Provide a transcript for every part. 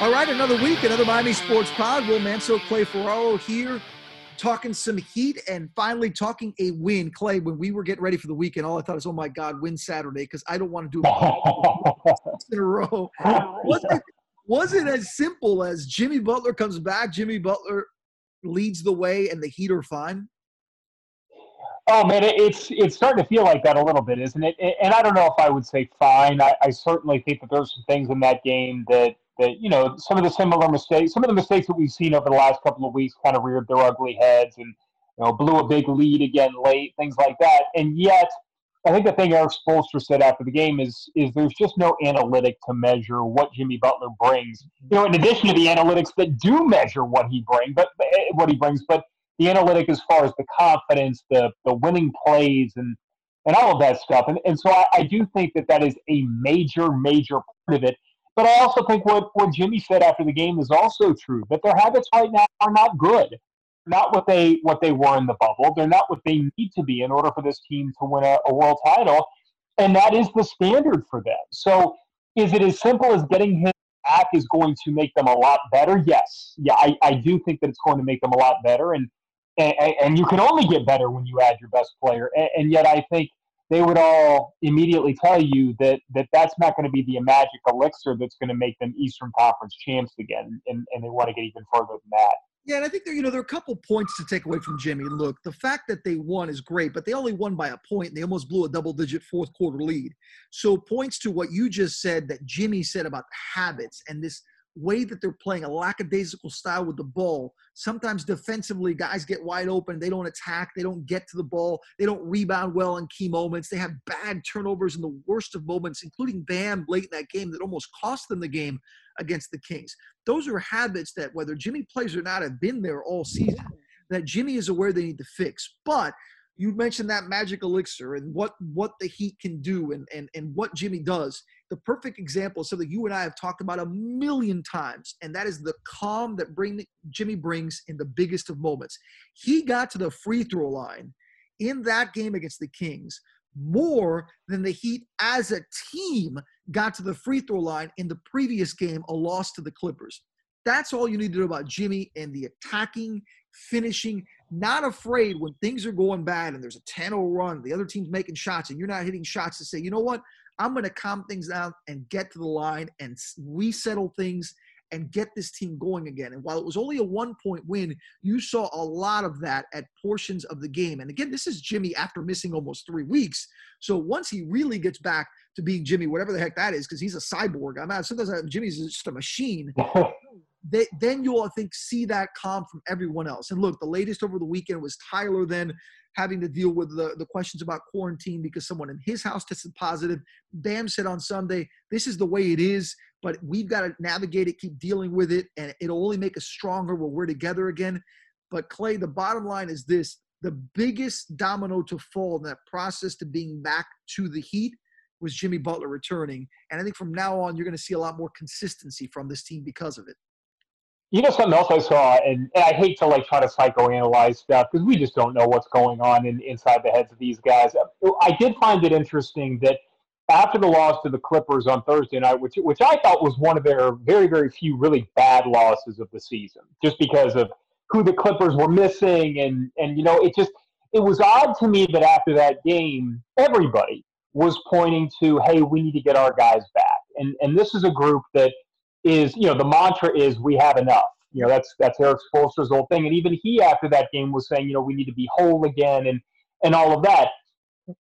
All right, another week, another Miami Sports Pod. Will Manso, Clay Ferraro here, talking some heat and finally talking a win. Clay, when we were getting ready for the weekend, all I thought is, oh my God, win Saturday, because I don't want to do it in a row. Was it, was it as simple as Jimmy Butler comes back, Jimmy Butler leads the way, and the Heat are fine? Oh man, it's it's starting to feel like that a little bit, isn't it? And I don't know if I would say fine. I, I certainly think that there's some things in that game that that you know some of the similar mistakes, some of the mistakes that we've seen over the last couple of weeks, kind of reared their ugly heads, and you know blew a big lead again late, things like that. And yet, I think the thing Erik Spoelstra said after the game is is there's just no analytic to measure what Jimmy Butler brings. You know, in addition to the analytics that do measure what he brings, but eh, what he brings, but the analytic as far as the confidence, the the winning plays, and and all of that stuff. And and so I, I do think that that is a major major part of it. But I also think what, what Jimmy said after the game is also true that their habits right now are not good. Not what they what they were in the bubble. They're not what they need to be in order for this team to win a, a world title. And that is the standard for them. So is it as simple as getting him back is going to make them a lot better? Yes. Yeah, I, I do think that it's going to make them a lot better. And and, and you can only get better when you add your best player. And, and yet I think they would all immediately tell you that, that that's not going to be the magic elixir that's going to make them Eastern Conference champs again, and, and they want to get even further than that. Yeah, and I think there, you know, there are a couple points to take away from Jimmy. Look, the fact that they won is great, but they only won by a point, and they almost blew a double-digit fourth quarter lead. So points to what you just said that Jimmy said about habits and this way that they're playing, a lackadaisical style with the ball. Sometimes defensively, guys get wide open. They don't attack. They don't get to the ball. They don't rebound well in key moments. They have bad turnovers in the worst of moments, including Bam late in that game that almost cost them the game against the Kings. Those are habits that, whether Jimmy plays or not, have been there all season. That Jimmy is aware they need to fix. But you mentioned that magic elixir and what what the Heat can do and and and what Jimmy does the perfect example is something you and I have talked about a million times, and that is the calm that bring Jimmy brings in the biggest of moments. He got to the free throw line in that game against the Kings more than the Heat as a team got to the free throw line in the previous game, a loss to the Clippers. That's all you need to know about Jimmy and the attacking, finishing, not afraid when things are going bad and there's a 10 0 run, the other team's making shots, and you're not hitting shots to say, you know what, I'm going to calm things down and get to the line and resettle things and get this team going again. And while it was only a one point win, you saw a lot of that at portions of the game. And again, this is Jimmy after missing almost three weeks. So once he really gets back to being Jimmy, whatever the heck that is, because he's a cyborg. I'm not, sometimes uh, Jimmy's just a machine. they, then you'll, I think, see that calm from everyone else. And look, the latest over the weekend was Tyler then having to deal with the, the questions about quarantine because someone in his house tested positive. Bam said on Sunday, this is the way it is, but we've got to navigate it, keep dealing with it, and it'll only make us stronger when we're together again. But Clay, the bottom line is this the biggest domino to fall in that process to being back to the Heat was Jimmy Butler returning. And I think from now on, you're going to see a lot more consistency from this team because of it. You know something else I saw, and, and I hate to like try to psychoanalyze stuff because we just don't know what's going on in, inside the heads of these guys. I did find it interesting that after the loss to the Clippers on Thursday night, which which I thought was one of their very very few really bad losses of the season, just because of who the Clippers were missing, and and you know it just it was odd to me that after that game, everybody was pointing to, hey, we need to get our guys back, and and this is a group that is you know the mantra is we have enough. You know that's that's Erik Spoelstra's whole thing, and even he after that game was saying you know we need to be whole again and and all of that.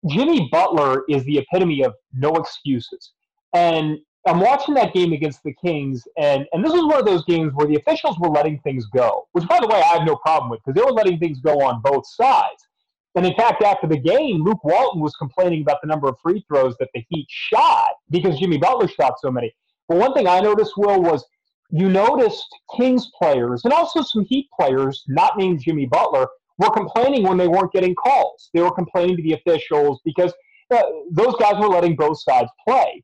Jimmy Butler is the epitome of no excuses, and I'm watching that game against the Kings, and and this is one of those games where the officials were letting things go, which by the way I have no problem with because they were letting things go on both sides. And in fact, after the game, Luke Walton was complaining about the number of free throws that the Heat shot because Jimmy Butler shot so many. But one thing I noticed, Will, was you noticed Kings players and also some Heat players, not named Jimmy Butler, were complaining when they weren't getting calls. They were complaining to the officials because uh, those guys were letting both sides play.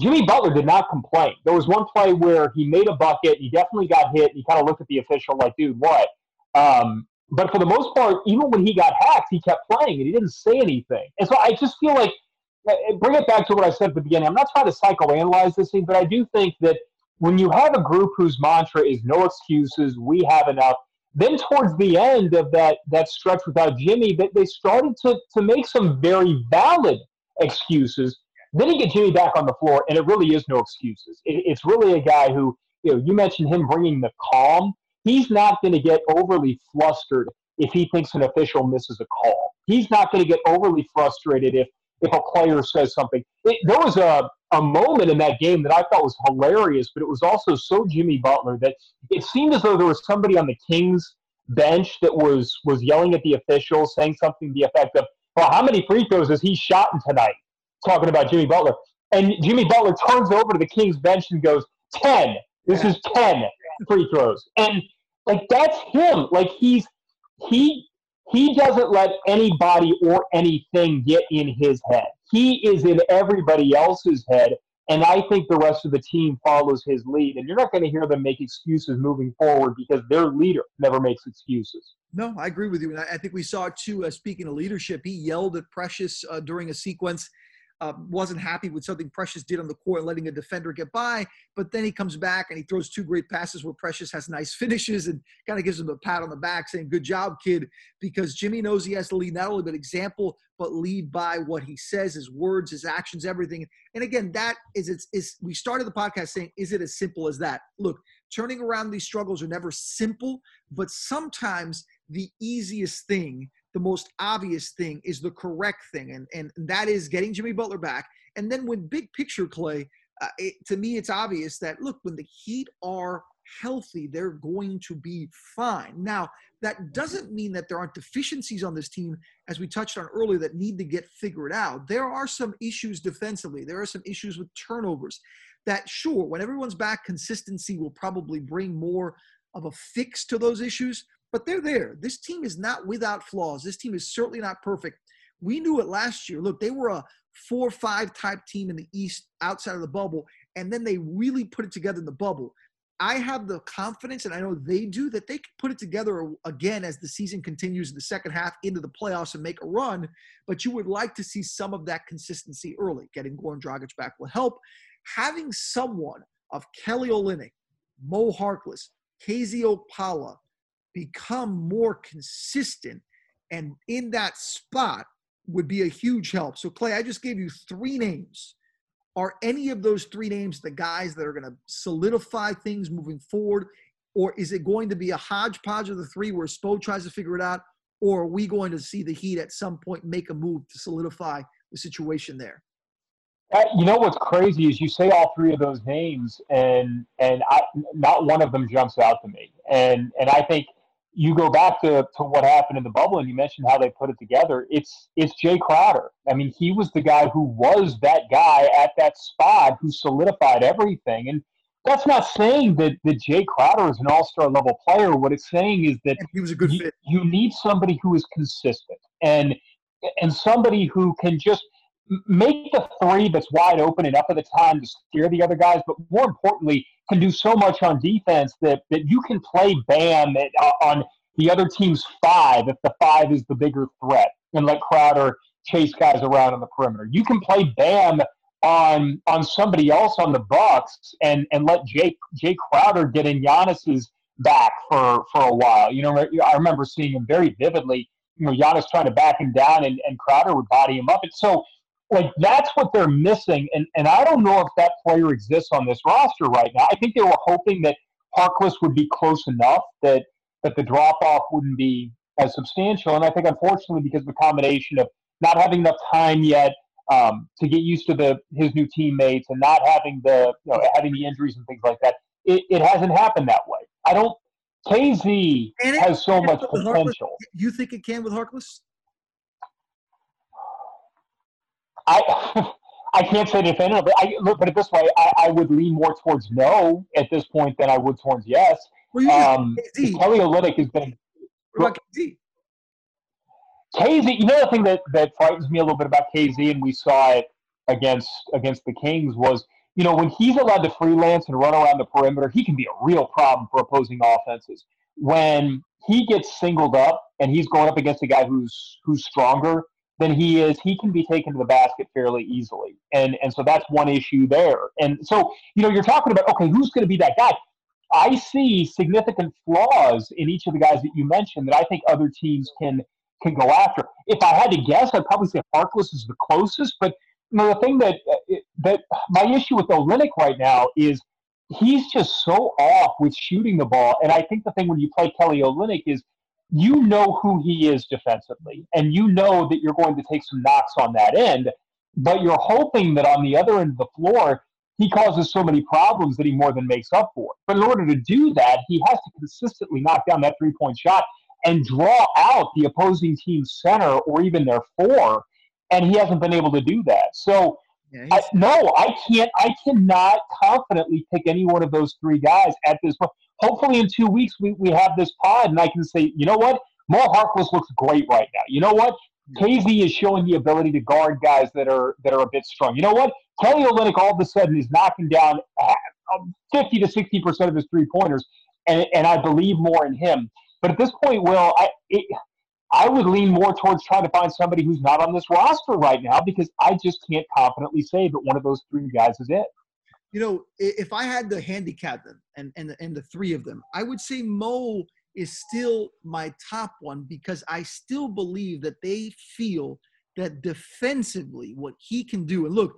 Jimmy Butler did not complain. There was one play where he made a bucket, he definitely got hit, and he kind of looked at the official like, dude, what? Um, but for the most part, even when he got hacked, he kept playing and he didn't say anything. And so I just feel like Uh, bring it back to what I said at the beginning. I'm not trying to psychoanalyze this thing, but I do think that when you have a group whose mantra is no excuses, we have enough, then towards the end of that that stretch without Jimmy, that they started to to make some very valid excuses. Then you get Jimmy back on the floor, and it really is no excuses. It, it's really a guy who you know you mentioned him bringing the calm. He's not going to get overly flustered if he thinks an official misses a call. He's not going to get overly frustrated if if a player says something. It, there was a, a moment in that game that I thought was hilarious, but it was also so Jimmy Butler that it seemed as though there was somebody on the Kings bench that was was yelling at the officials, saying something to the effect of, "Well, how many free throws has he shot tonight?" Talking about Jimmy Butler, and Jimmy Butler turns over to the Kings bench and goes, 10. This is ten free throws." And like that's him. Like he's he he doesn't let anybody or anything get in his head. He is in everybody else's head. And I think the rest of the team follows his lead. And you're not going to hear them make excuses moving forward because their leader never makes excuses. No, I agree with you. And I think we saw, too, uh, speaking of leadership, he yelled at Precious uh, during a sequence uh, wasn't happy with something Precious did on the court, letting a defender get by. But then he comes back and he throws two great passes where Precious has nice finishes and kind of gives him a pat on the back, saying, "Good job, kid," because Jimmy knows he has to lead not only by example, but lead by what he says, his words, his actions, everything. And again, that is it's is we started the podcast saying, "Is it as simple as that?" Look, turning around these struggles are never simple, but sometimes the easiest thing the most obvious thing is the correct thing, and and that is getting Jimmy Butler back. And then when big picture Clay, uh, it, to me, it's obvious that look when the Heat are healthy, they're going to be fine. Now, that doesn't mean that there aren't deficiencies on this team, as we touched on earlier, that need to get figured out. There are some issues defensively, there are some issues with turnovers. That, sure, when everyone's back, consistency will probably bring more of a fix to those issues but they're there. This team is not without flaws. This team is certainly not perfect. We knew it last year. Look, they were a four five type team in the East outside of the bubble, and then they really put it together in the bubble. I have the confidence, and I know they do, that they can put it together again as the season continues in the second half into the playoffs and make a run. But you would like to see some of that consistency early. Getting Goran Dragic back will help. Having someone of Kelly Olynyk, Mo Harkless, KZ Okpala, become more consistent and in that spot would be a huge help. So, Clay, I just gave you three names. Are any of those three names the guys that are going to solidify things moving forward? Or is it going to be a hodgepodge of the three where Spo tries to figure it out? Or are we going to see the Heat at some point make a move to solidify the situation there? Uh, you know what's crazy is you say all three of those names, and and I, not one of them jumps out to me. And and I think you go back to, to what happened in the bubble and you mentioned how they put it together. It's it's Jae Crowder. I mean, he was the guy who was that guy at that spot who solidified everything. And that's not saying that, that Jae Crowder is an all star level player. What it's saying is that he was a good you, fit. You need somebody who is consistent and and somebody who can just make the three that's wide open enough of the time to scare the other guys, but more importantly, can do so much on defense that, that you can play Bam at, uh, on the other team's five if the five is the bigger threat and let Crowder chase guys around on the perimeter. You can play Bam on on somebody else on the Bucks and and let Jae Jae Crowder get in Giannis's back for for a while. You know, I remember seeing him very vividly. You know, Giannis trying to back him down, and, and Crowder would body him up. And so like that's what they're missing. And and I don't know if that player exists on this roster right now. I think they were hoping that Harkless would be close enough that that the drop off wouldn't be as substantial. And I think unfortunately because of the combination of not having enough time yet um, to get used to the his new teammates and not having the you know, having the injuries and things like that, it, it hasn't happened that way. I don't. KZ has so much potential. You think it can with Harkless? I I can't say definitively. I look, put it this way: I, I, would lean more towards no at this point than I would towards yes. Well, um, Kelly has been. What about KZ? KZ, you know the thing that, that frightens me a little bit about KZ, and we saw it against against the Kings was, you know, when he's allowed to freelance and run around the perimeter, he can be a real problem for opposing offenses. When he gets singled up and he's going up against a guy who's who's stronger, than he is, he can be taken to the basket fairly easily. and and so that's one issue there. And so you know, you're talking about okay, who's going to be that guy? I see significant flaws in each of the guys that you mentioned that I think other teams can can go after. If I had to guess, I'd probably say Harkless is the closest. But you know, the thing that uh, that my issue with Olynyk right now is he's just so off with shooting the ball. And I think the thing when you play Kelly Olynyk is you know who he is defensively, and you know that you're going to take some knocks on that end. But you're hoping that on the other end of the floor, he causes so many problems that he more than makes up for. But in order to do that, he has to consistently knock down that three point shot and draw out the opposing team's center or even their four. And he hasn't been able to do that. So, I, no, I can't. I cannot confidently pick any one of those three guys at this point. Hopefully, in two weeks we, we have this pod, and I can say, you know what, Mo Harkless looks great right now. You know what, KZ is showing the ability to guard guys that are that are a bit strong. You know what, Kelly Olynyk all of a sudden is knocking down um, fifty to sixty percent of his three pointers, and and I believe more in him. But at this point, Will, I it, I would lean more towards trying to find somebody who's not on this roster right now because I just can't confidently say that one of those three guys is it. You know, if I had to handicap them and and and the three of them, I would say Mo is still my top one because I still believe that they feel that defensively what he can do and look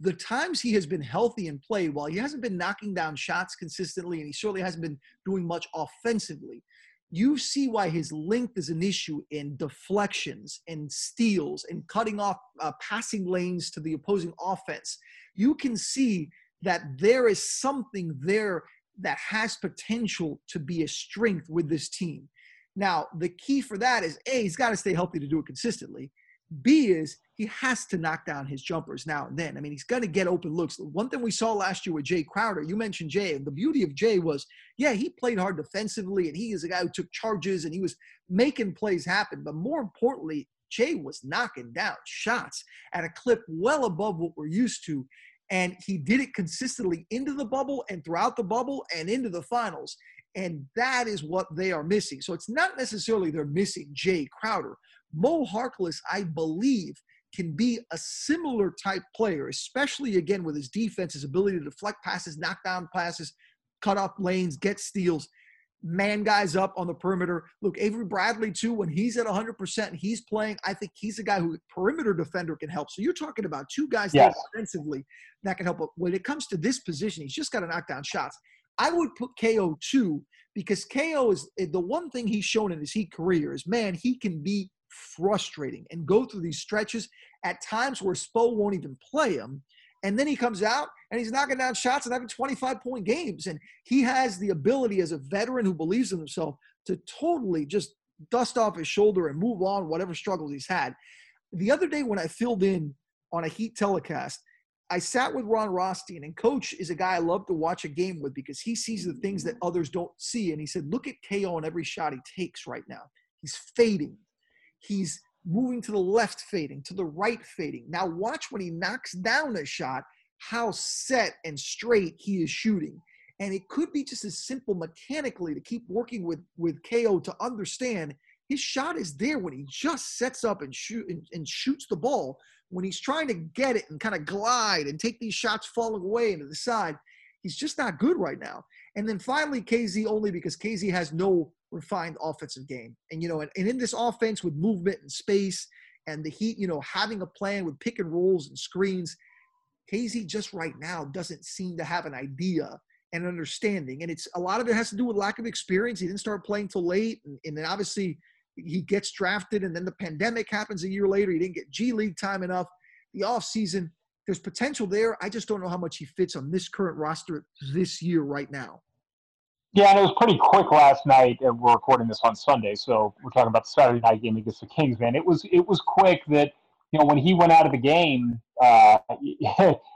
the times he has been healthy and played while he hasn't been knocking down shots consistently and he certainly hasn't been doing much offensively you see why his length is an issue in deflections and steals and cutting off uh, passing lanes to the opposing offense. You can see that there is something there that has potential to be a strength with this team. Now, the key for that is A, he's got to stay healthy to do it consistently. B is he has to knock down his jumpers now and then. I mean, he's going to get open looks. One thing we saw last year with Jae Crowder, you mentioned Jae, and the beauty of Jae was, yeah, he played hard defensively, and he is a guy who took charges and he was making plays happen. But more importantly, Jae was knocking down shots at a clip well above what we're used to. And he did it consistently into the bubble and throughout the bubble and into the finals. And that is what they are missing. So it's not necessarily they're missing Jay Crowder. Mo Harkless, I believe, can be a similar type player, especially again with his defense, his ability to deflect passes, knock down passes, cut off lanes, get steals, man guys up on the perimeter. Look, Avery Bradley, too, when he's at 100%, he's playing. I think he's a guy who perimeter defender can help. So you're talking about two guys yes. offensively that can help. But when it comes to this position, he's just got to knock down shots. I would put KO two because KO is eh, the one thing he's shown in his Heat career is man, he can be frustrating and go through these stretches at times where Spo won't even play him. And then he comes out and he's knocking down shots and having 25 point games. And he has the ability as a veteran who believes in himself to totally just dust off his shoulder and move on whatever struggles he's had. The other day when I filled in on a Heat telecast, I sat with Ron Rothstein, and Coach is a guy I love to watch a game with because he sees the things that others don't see. And he said, Look at KO on every shot he takes right now. He's fading he's moving to the left fading, to the right fading. Now watch when he knocks down a shot, how set and straight he is shooting. And it could be just as simple mechanically to keep working with, with KO to understand his shot is there when he just sets up and shoot and, and shoots the ball. When he's trying to get it and kind of glide and take these shots falling away into the side, he's just not good right now. And then finally, KZ only because KZ has no refined offensive game. And, you know, and, and in this offense with movement and space and the Heat, you know, having a plan with pick and rolls and screens, KZ just right now doesn't seem to have an idea and understanding. And it's a lot of it has to do with lack of experience. He didn't start playing till late. And, and then obviously he gets drafted and then the pandemic happens a year later. He didn't get G League time enough. The off season, there's potential there. I just don't know how much he fits on this current roster this year right now. Yeah, and it was pretty quick last night. And we're recording this on Sunday, so we're talking about the Saturday night game against the Kings. Man, it was it was quick that you know when he went out of the game, uh,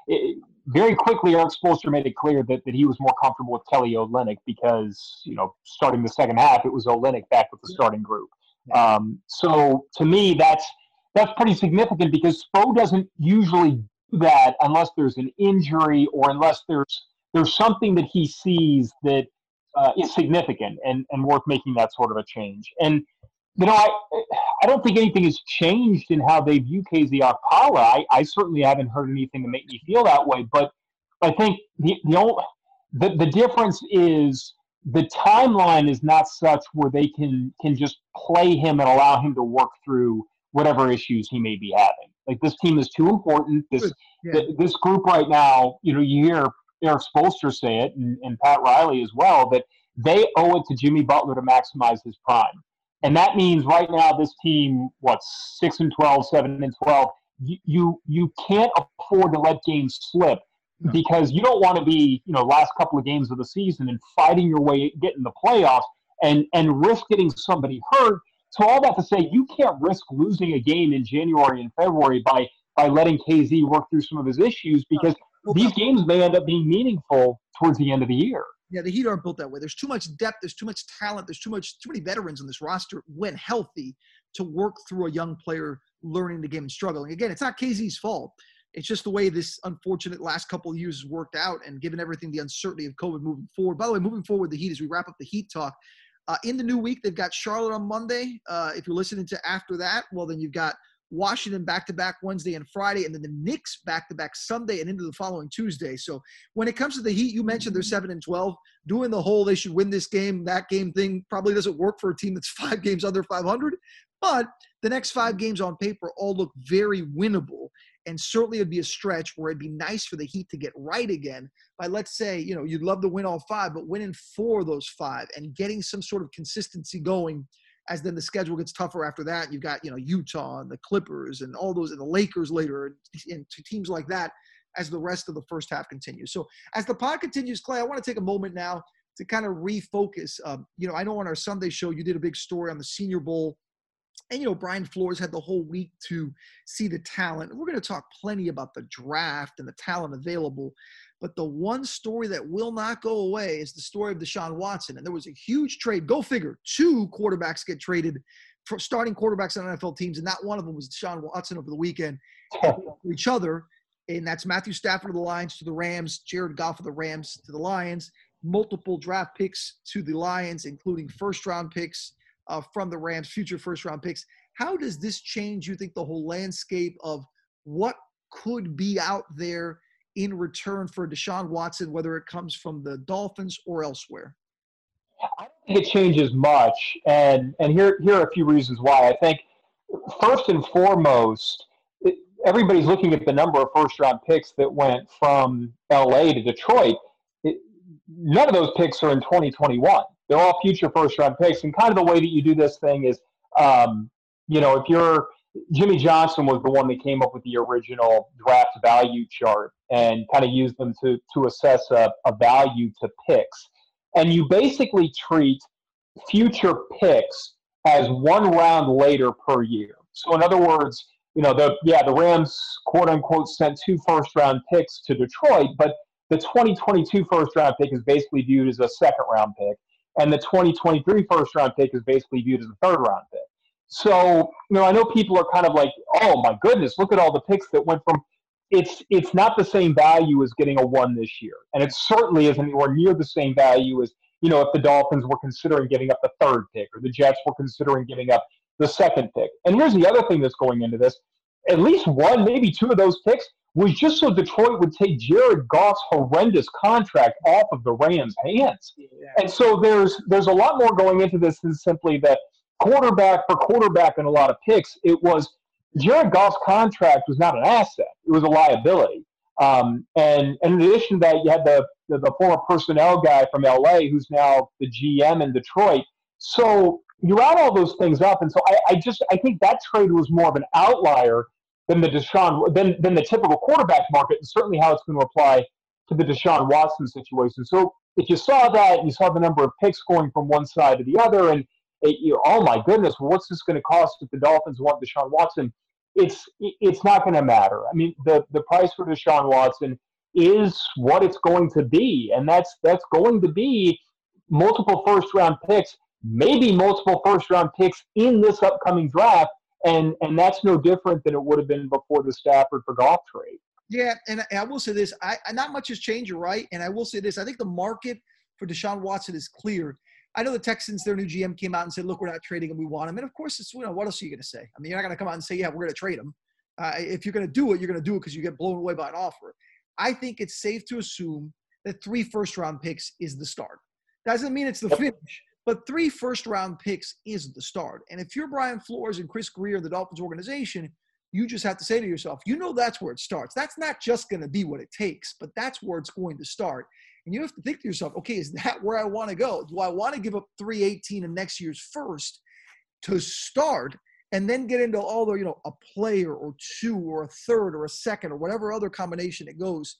it, very quickly Erik Spoelstra made it clear that, that he was more comfortable with Kelly Olynyk because you know starting the second half it was Olynyk back with the starting group. Um, so to me, that's that's pretty significant because Spo doesn't usually that unless there's an injury or unless there's there's something that he sees that uh, is significant and, and worth making that sort of a change. And you know, I I don't think anything has changed in how they view KZ Okpala. I, I certainly haven't heard anything to make me feel that way. But I think the the only, the, the difference is the timeline is not such where they can can just play him and allow him to work through whatever issues he may be having. Like this team is too important. This yeah. this group right now, you know, you hear Erik Spoelstra say it and, and Pat Riley as well that they owe it to Jimmy Butler to maximize his prime. And that means right now this team, what, six and 12, seven and 12, you, you, you can't afford to let games slip because you don't want to be, you know, last couple of games of the season and fighting your way, getting the playoffs and, and risk getting somebody hurt. So all that to say, you can't risk losing a game in January and February by, by letting KZ work through some of his issues because these games may end up being meaningful towards the end of the year. Yeah, the Heat aren't built that way. There's too much depth. There's too much talent. There's too much too many veterans on this roster when healthy to work through a young player learning the game and struggling. Again, it's not KZ's fault. It's just the way this unfortunate last couple of years has worked out, and given everything the uncertainty of COVID moving forward. By the way, moving forward, the Heat as we wrap up the Heat talk. Uh, in the new week, they've got Charlotte on Monday. Uh, if you're listening to after that, well, then you've got Washington back to back Wednesday and Friday, and then the Knicks back to back Sunday and into the following Tuesday. So when it comes to the Heat, you mentioned they're seven and twelve. Doing the whole they should win this game, that game thing probably doesn't work for a team that's five games under 500. But the next five games on paper all look very winnable. And certainly it'd be a stretch where it'd be nice for the Heat to get right again by, let's say, you know, you'd love to win all five, but winning four of those five and getting some sort of consistency going as then the schedule gets tougher after that. You've got you know Utah and the Clippers and all those and the Lakers later and, teams like that as the rest of the first half continues. So as the pod continues, Clay, I want to take a moment now to kind of refocus. Um, you know, I know on our Sunday show you did a big story on the Senior Bowl. And, you know, Brian Flores had the whole week to see the talent. We're going to talk plenty about the draft and the talent available. But the one story that will not go away is the story of Deshaun Watson. And there was a huge trade. Go figure. Two quarterbacks get traded for starting quarterbacks on NFL teams, and not one of them was Deshaun Watson over the weekend. Oh. each other, and that's Matthew Stafford of the Lions to the Rams, Jared Goff of the Rams to the Lions, multiple draft picks to the Lions, including first round picks uh, from the Rams, future first round picks. How does this change, you think, the whole landscape of what could be out there in return for Deshaun Watson, whether it comes from the Dolphins or elsewhere? I don't think it changes much, and and here here are a few reasons why. I think first and foremost, everybody's looking at the number of first round picks that went from L.A. to Detroit. It, none of those picks are in 2021. They're all future first round picks, and kind of the way that you do this thing is, um, you know, if you're Jimmy Johnson was the one that came up with the original draft value chart and kind of used them to, to assess a, a value to picks. And you basically treat future picks as one round later per year. So, in other words, you know, the yeah, the Rams quote unquote sent two first round picks to Detroit, but the 2022 first round pick is basically viewed as a second round pick, and the 2023 first round pick is basically viewed as a third round pick. So, you know, I know people are kind of like, oh my goodness, look at all the picks that went from. It's it's not the same value as getting a one this year, and it certainly isn't anywhere near the same value as you know if the Dolphins were considering giving up the third pick or the Jets were considering giving up the second pick. And here's the other thing that's going into this: at least one, maybe two of those picks was just so Detroit would take Jared Goff's horrendous contract off of the Rams' hands. And so there's there's a lot more going into this than simply that quarterback for quarterback and a lot of picks, it was Jared Goff's contract was not an asset; it was a liability. Um, and, and, in addition to that, you had the, the, the former personnel guy from LA, who's now the GM in Detroit. So you add all those things up, and so I, I just I think that trade was more of an outlier than the Deshaun than than the typical quarterback market, and certainly how it's going to apply to the Deshaun Watson situation. So if you saw that, you saw the number of picks going from one side to the other, and it, you, oh my goodness, what's this going to cost if the Dolphins want Deshaun Watson? It's it's not going to matter. I mean, the the price for Deshaun Watson is what it's going to be, and that's that's going to be multiple first round picks, maybe multiple first round picks in this upcoming draft, and and that's no different than it would have been before the Stafford for Goff trade. Yeah, and I will say this: I not much has changed. You're right, and I will say this: I think the market for Deshaun Watson is clear. I know the Texans, their new GM came out and said, look, we're not trading him. We want him. And of course, it's, you know, what else are you going to say? I mean, you're not going to come out and say, yeah, we're going to trade him. Uh, if you're going to do it, you're going to do it because you get blown away by an offer. I think it's safe to assume that three first round picks is the start. Doesn't mean it's the finish, but three first round picks is the start. And if you're Brian Flores and Chris Grier, the Dolphins organization, you just have to say to yourself, you know, that's where it starts. That's not just going to be what it takes, but that's where it's going to start. And you have to think to yourself, okay, is that where I want to go? Do I want to give up 318 in next year's first to start and then get into all the, you know, a player or two or a third or a second or whatever other combination it goes?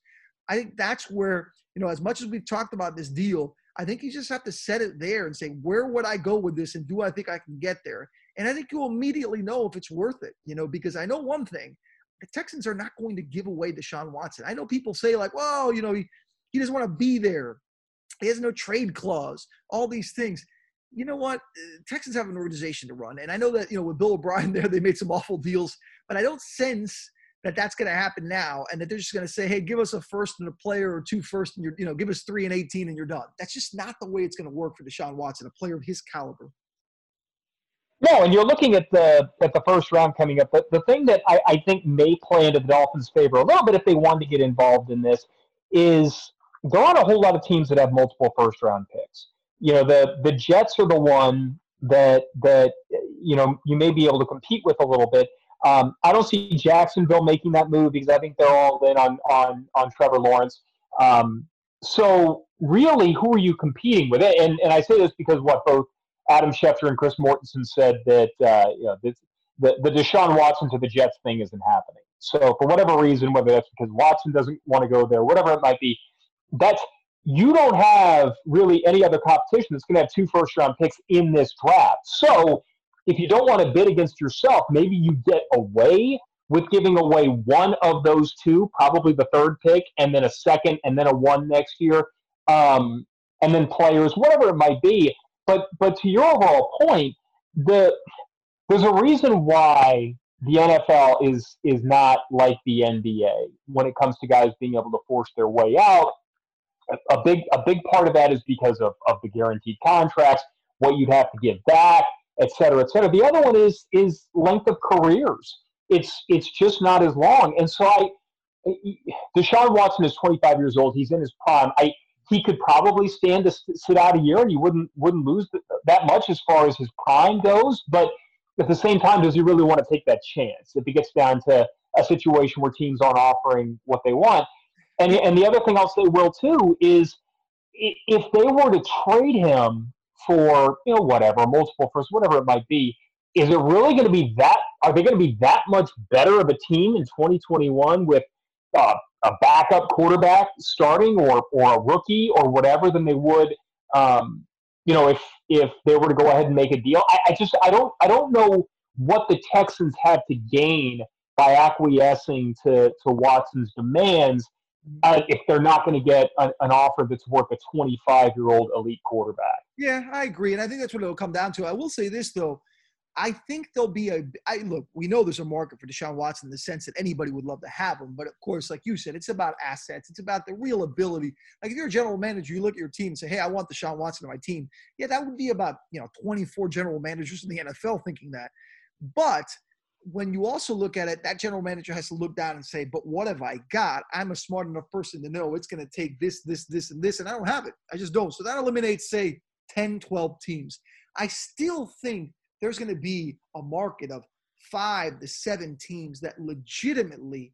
I think that's where, you know, as much as we've talked about this deal, I think you just have to set it there and say, where would I go with this and do I think I can get there? And I think you'll immediately know if it's worth it, you know, because I know one thing the Texans are not going to give away Deshaun Watson. I know people say, like, well, you know, he, he doesn't want to be there. He has no trade clause, all these things. You know what? Uh, Texans have an organization to run. And I know that, you know, with Bill O'Brien there, they made some awful deals, but I don't sense that that's going to happen now and that they're just going to say, hey, give us a first and a player or two first and you're, you know, give us three and 18 and you're done. That's just not the way it's going to work for Deshaun Watson, a player of his caliber. No, and you're looking at the at the first round coming up. But the thing that I, I think may play into the Dolphins' favor a little bit if they wanted to get involved in this is there aren't a whole lot of teams that have multiple first round picks. You know, the the Jets are the one that that you know you may be able to compete with a little bit. Um, I don't see Jacksonville making that move because I think they're all in on on on Trevor Lawrence. Um, so really, who are you competing with? And and I say this because what both Adam Schefter and Chris Mortensen said that uh, you know this, the the Deshaun Watson to the Jets thing isn't happening. So for whatever reason, whether that's because Watson doesn't want to go there, whatever it might be, that's you don't have really any other competition that's going to have two first round picks in this draft. So if you don't want to bid against yourself, maybe you get away with giving away one of those two, probably the third pick, and then a second, and then a one next year, um, and then players, whatever it might be. But but to your overall point, the there's a reason why the NFL is is not like the NBA when it comes to guys being able to force their way out. A, a big a big part of that is because of, of the guaranteed contracts, what you'd have to give back, et cetera, et cetera. The other one is is length of careers. It's it's just not as long. And so I, Deshaun Watson is 25 years old. He's in his prime. I he could probably stand to sit out a year, and you wouldn't wouldn't lose that much as far as his prime goes. But at the same time, does he really want to take that chance if it gets down to a situation where teams aren't offering what they want? And and the other thing I'll say, Will, too, is if they were to trade him for you know whatever multiple first whatever it might be is it really going to be that are they going to be that much better of a team in 2021 with uh, a backup quarterback starting or or a rookie or whatever than they would um, you know if if they were to go ahead and make a deal? I, I just i don't i don't know what the texans have to gain by acquiescing to to watson's demands uh, if they're not going to get an, an offer that's worth a 25 year old elite quarterback. Yeah, I agree, and I think that's what it'll come down to. I will say this though. I think there'll be a. I look. We know there's a market for Deshaun Watson in the sense that anybody would love to have him, but of course, like you said, it's about assets. It's about the real ability. Like if you're a general manager, you look at your team and say, "Hey, I want Deshaun Watson on my team." Yeah, that would be about you know 24 general managers in the NFL thinking that. But when you also look at it, that general manager has to look down and say, but what have I got? I'm a smart enough person to know it's going to take this, this, this, and this, and I don't have it. I just don't. So that eliminates, say, 10, 12 teams. I still think there's going to be a market of five to seven teams that legitimately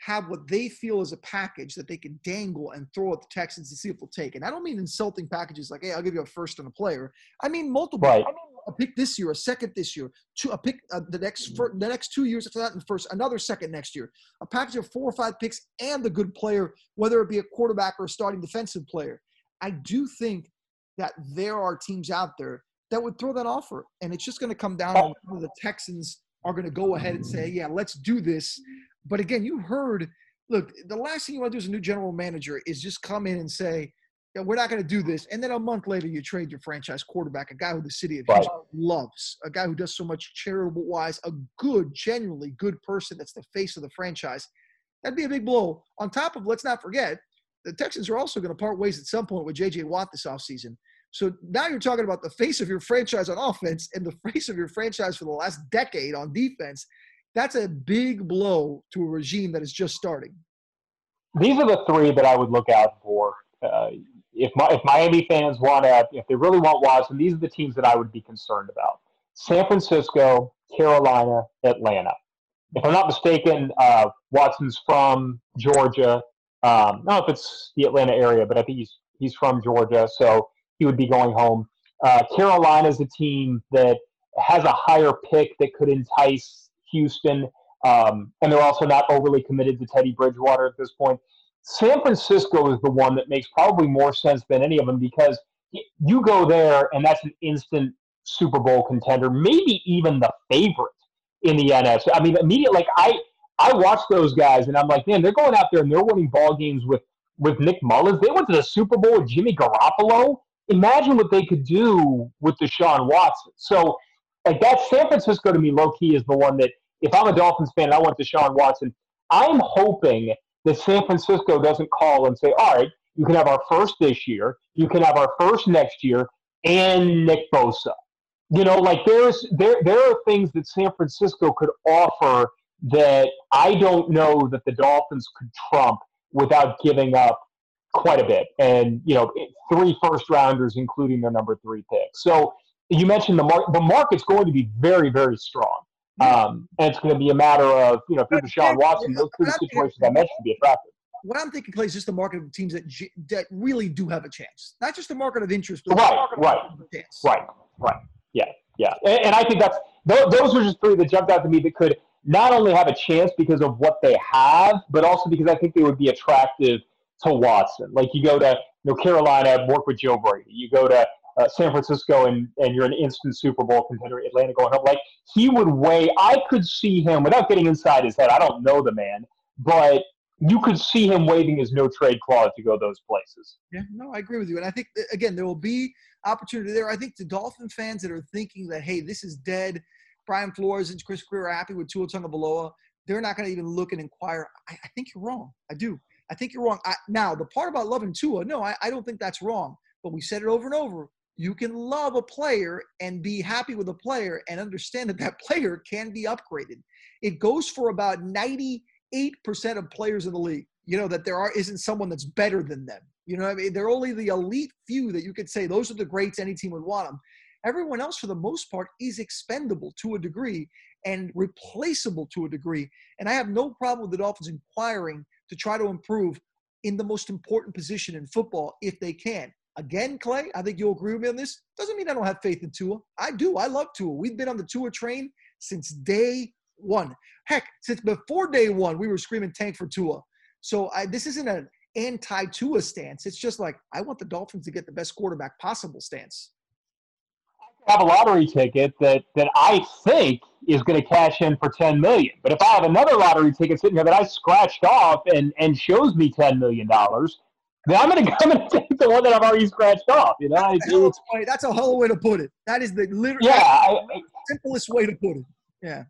have what they feel is a package that they can dangle and throw at the Texans to see if they'll take. And I don't mean insulting packages like, hey, I'll give you a first and a player. I mean multiple. Right. I mean a pick this year, a second this year, two, a pick uh, the next for, the next two years after that, and first another second next year. A package of four or five picks and a good player, whether it be a quarterback or a starting defensive player. I do think that there are teams out there that would throw that offer, and it's just going to come down to whether the Texans are going to go ahead and say, "Yeah, let's do this." But again, you heard. Look, the last thing you want to do as a new general manager is just come in and say, yeah, we're not going to do this. And then a month later, you trade your franchise quarterback, a guy who the city of Houston right. loves, a guy who does so much charitable wise, a good, genuinely good person that's the face of the franchise. That'd be a big blow. On top of, let's not forget, the Texans are also going to part ways at some point with J.J. Watt this offseason. So now you're talking about the face of your franchise on offense and the face of your franchise for the last decade on defense. That's a big blow to a regime that is just starting. These are the three that I would look out for. Uh, if, if Miami fans want to, if they really want Watson, these are the teams that I would be concerned about San Francisco, Carolina, Atlanta. If I'm not mistaken, uh, Watson's from Georgia. Um, know if it's the Atlanta area, but I think he's he's from Georgia, so he would be going home. Uh, Carolina is a team that has a higher pick that could entice Houston, um, and they're also not overly committed to Teddy Bridgewater at this point. San Francisco is the one that makes probably more sense than any of them because you go there and that's an instant Super Bowl contender, maybe even the favorite in the NFC. I mean, immediately, like I, I watch those guys and I'm like, man, they're going out there and they're winning ball games with with Nick Mullens. They went to the Super Bowl with Jimmy Garoppolo. Imagine what they could do with Deshaun Watson. So, like that San Francisco to me, low key, is the one that if I'm a Dolphins fan and I want Deshaun Watson, I'm hoping that San Francisco doesn't call and say, all right, you can have our first this year, you can have our first next year, and Nick Bosa. You know, like there's there there are things that San Francisco could offer that I don't know that the Dolphins could trump without giving up quite a bit. And you know, three first rounders, including their number three pick. So you mentioned the market. The market's going to be very very strong. Um, and it's going to be a matter of, you know, if you're Deshaun Watson, those three situations I mentioned to be attractive. What I'm thinking, Clay, is just the market of teams that that really do have a chance. Not just the market of interest, but right, right, right, right. Yeah, yeah. And, and I think that's those are just three that jumped out to me that could not only have a chance because of what they have, but also because I think they would be attractive to Watson. Like you go to you know Carolina, work with Joe Brady. You go to uh, San Francisco and, and you're an instant Super Bowl contender, Atlanta going up. Like he would weigh, I could see him without getting inside his head. I don't know the man, but you could see him waiving his no trade clause to go those places. Yeah, no, I agree with you. And I think, again, there will be opportunity there. I think the Dolphin fans that are thinking that, hey, this is dead, Brian Flores and Chris Grier are happy with Tua Tagovailoa, they're not going to even look and inquire. I, I, think you're wrong. I do. I think you're wrong. I, now, the part about loving Tua, no, I, I don't think that's wrong. But we said it over and over you can love a player and be happy with a player and understand that that player can be upgraded. It goes for about 98% of players in the league. You know, that there are isn't someone that's better than them. You know I mean? They're only the elite few that you could say those are the greats, any team would want them. Everyone else, for the most part, is expendable to a degree and replaceable to a degree. And I have no problem with the Dolphins inquiring to try to improve in the most important position in football if they can. Again, Clay, I think you'll agree with me on this. Doesn't mean I don't have faith in Tua. I do. I love Tua. We've been on the Tua train since day one. Heck, since before day one, we were screaming tank for Tua. So I, this isn't an anti-Tua stance. It's just like I want the Dolphins to get the best quarterback possible stance. I have a lottery ticket that that I think is going to cash in for ten million. But if I have another lottery ticket sitting here that I scratched off and and shows me ten million dollars, then I'm gonna I'm gonna take the one that I've already scratched off. You know, that's, it's, a, it's, way, that's a hell way to put it. That is the literal yeah, I, simplest way to put it. Yeah.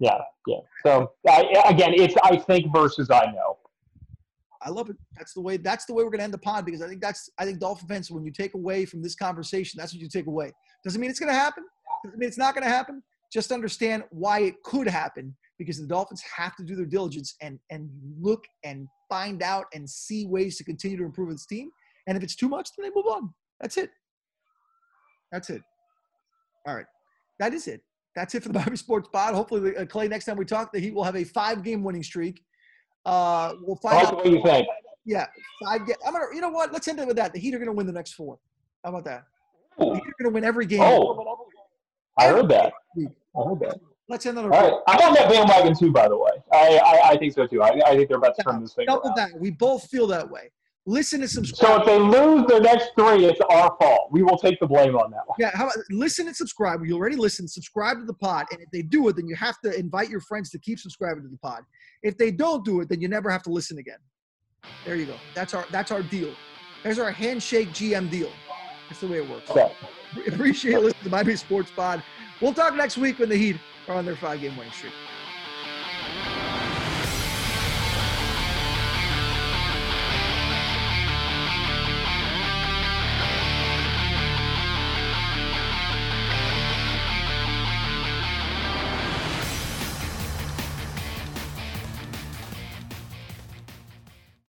Yeah, yeah. So I, again, it's I think versus I know. I love it. That's the way. That's the way we're gonna end the pod because I think that's I think Dolphin fans. When you take away from this conversation, that's what you take away. Doesn't mean it's gonna happen. Doesn't mean it's not gonna happen. Just understand why it could happen because the Dolphins have to do their diligence and and look and find out and see ways to continue to improve this team. And if it's too much, then they move on. That's it. That's it. All right. That is it. That's it for the Miami Sports Pod. Hopefully, uh, Clay, next time we talk, the Heat will have a five-game winning streak. Uh, we'll find out. What you think? Yeah, five. Ga- I'm gonna. You know what? Let's end it with that. The Heat are gonna win the next four. How about that? Ooh. The Heat are gonna win every game. Oh, I heard that. I heard that. Let's end on a. All right, I'm on that bandwagon too. By the way, I I, I think so too. I, I think they're about to turn this thing Double around. that. We both feel that way. Listen and subscribe. So if they lose their next three, it's our fault. We will take the blame on that one. Yeah, how about listen and subscribe? You already listen, subscribe to the pod, and if they do it, then you have to invite your friends to keep subscribing to the pod. If they don't do it, then you never have to listen again. There you go. That's our that's our deal. There's our handshake GM deal. That's the way it works. Yeah. Appreciate listening to Miami Sports Pod. We'll talk next week when the Heat are on their five game winning streak.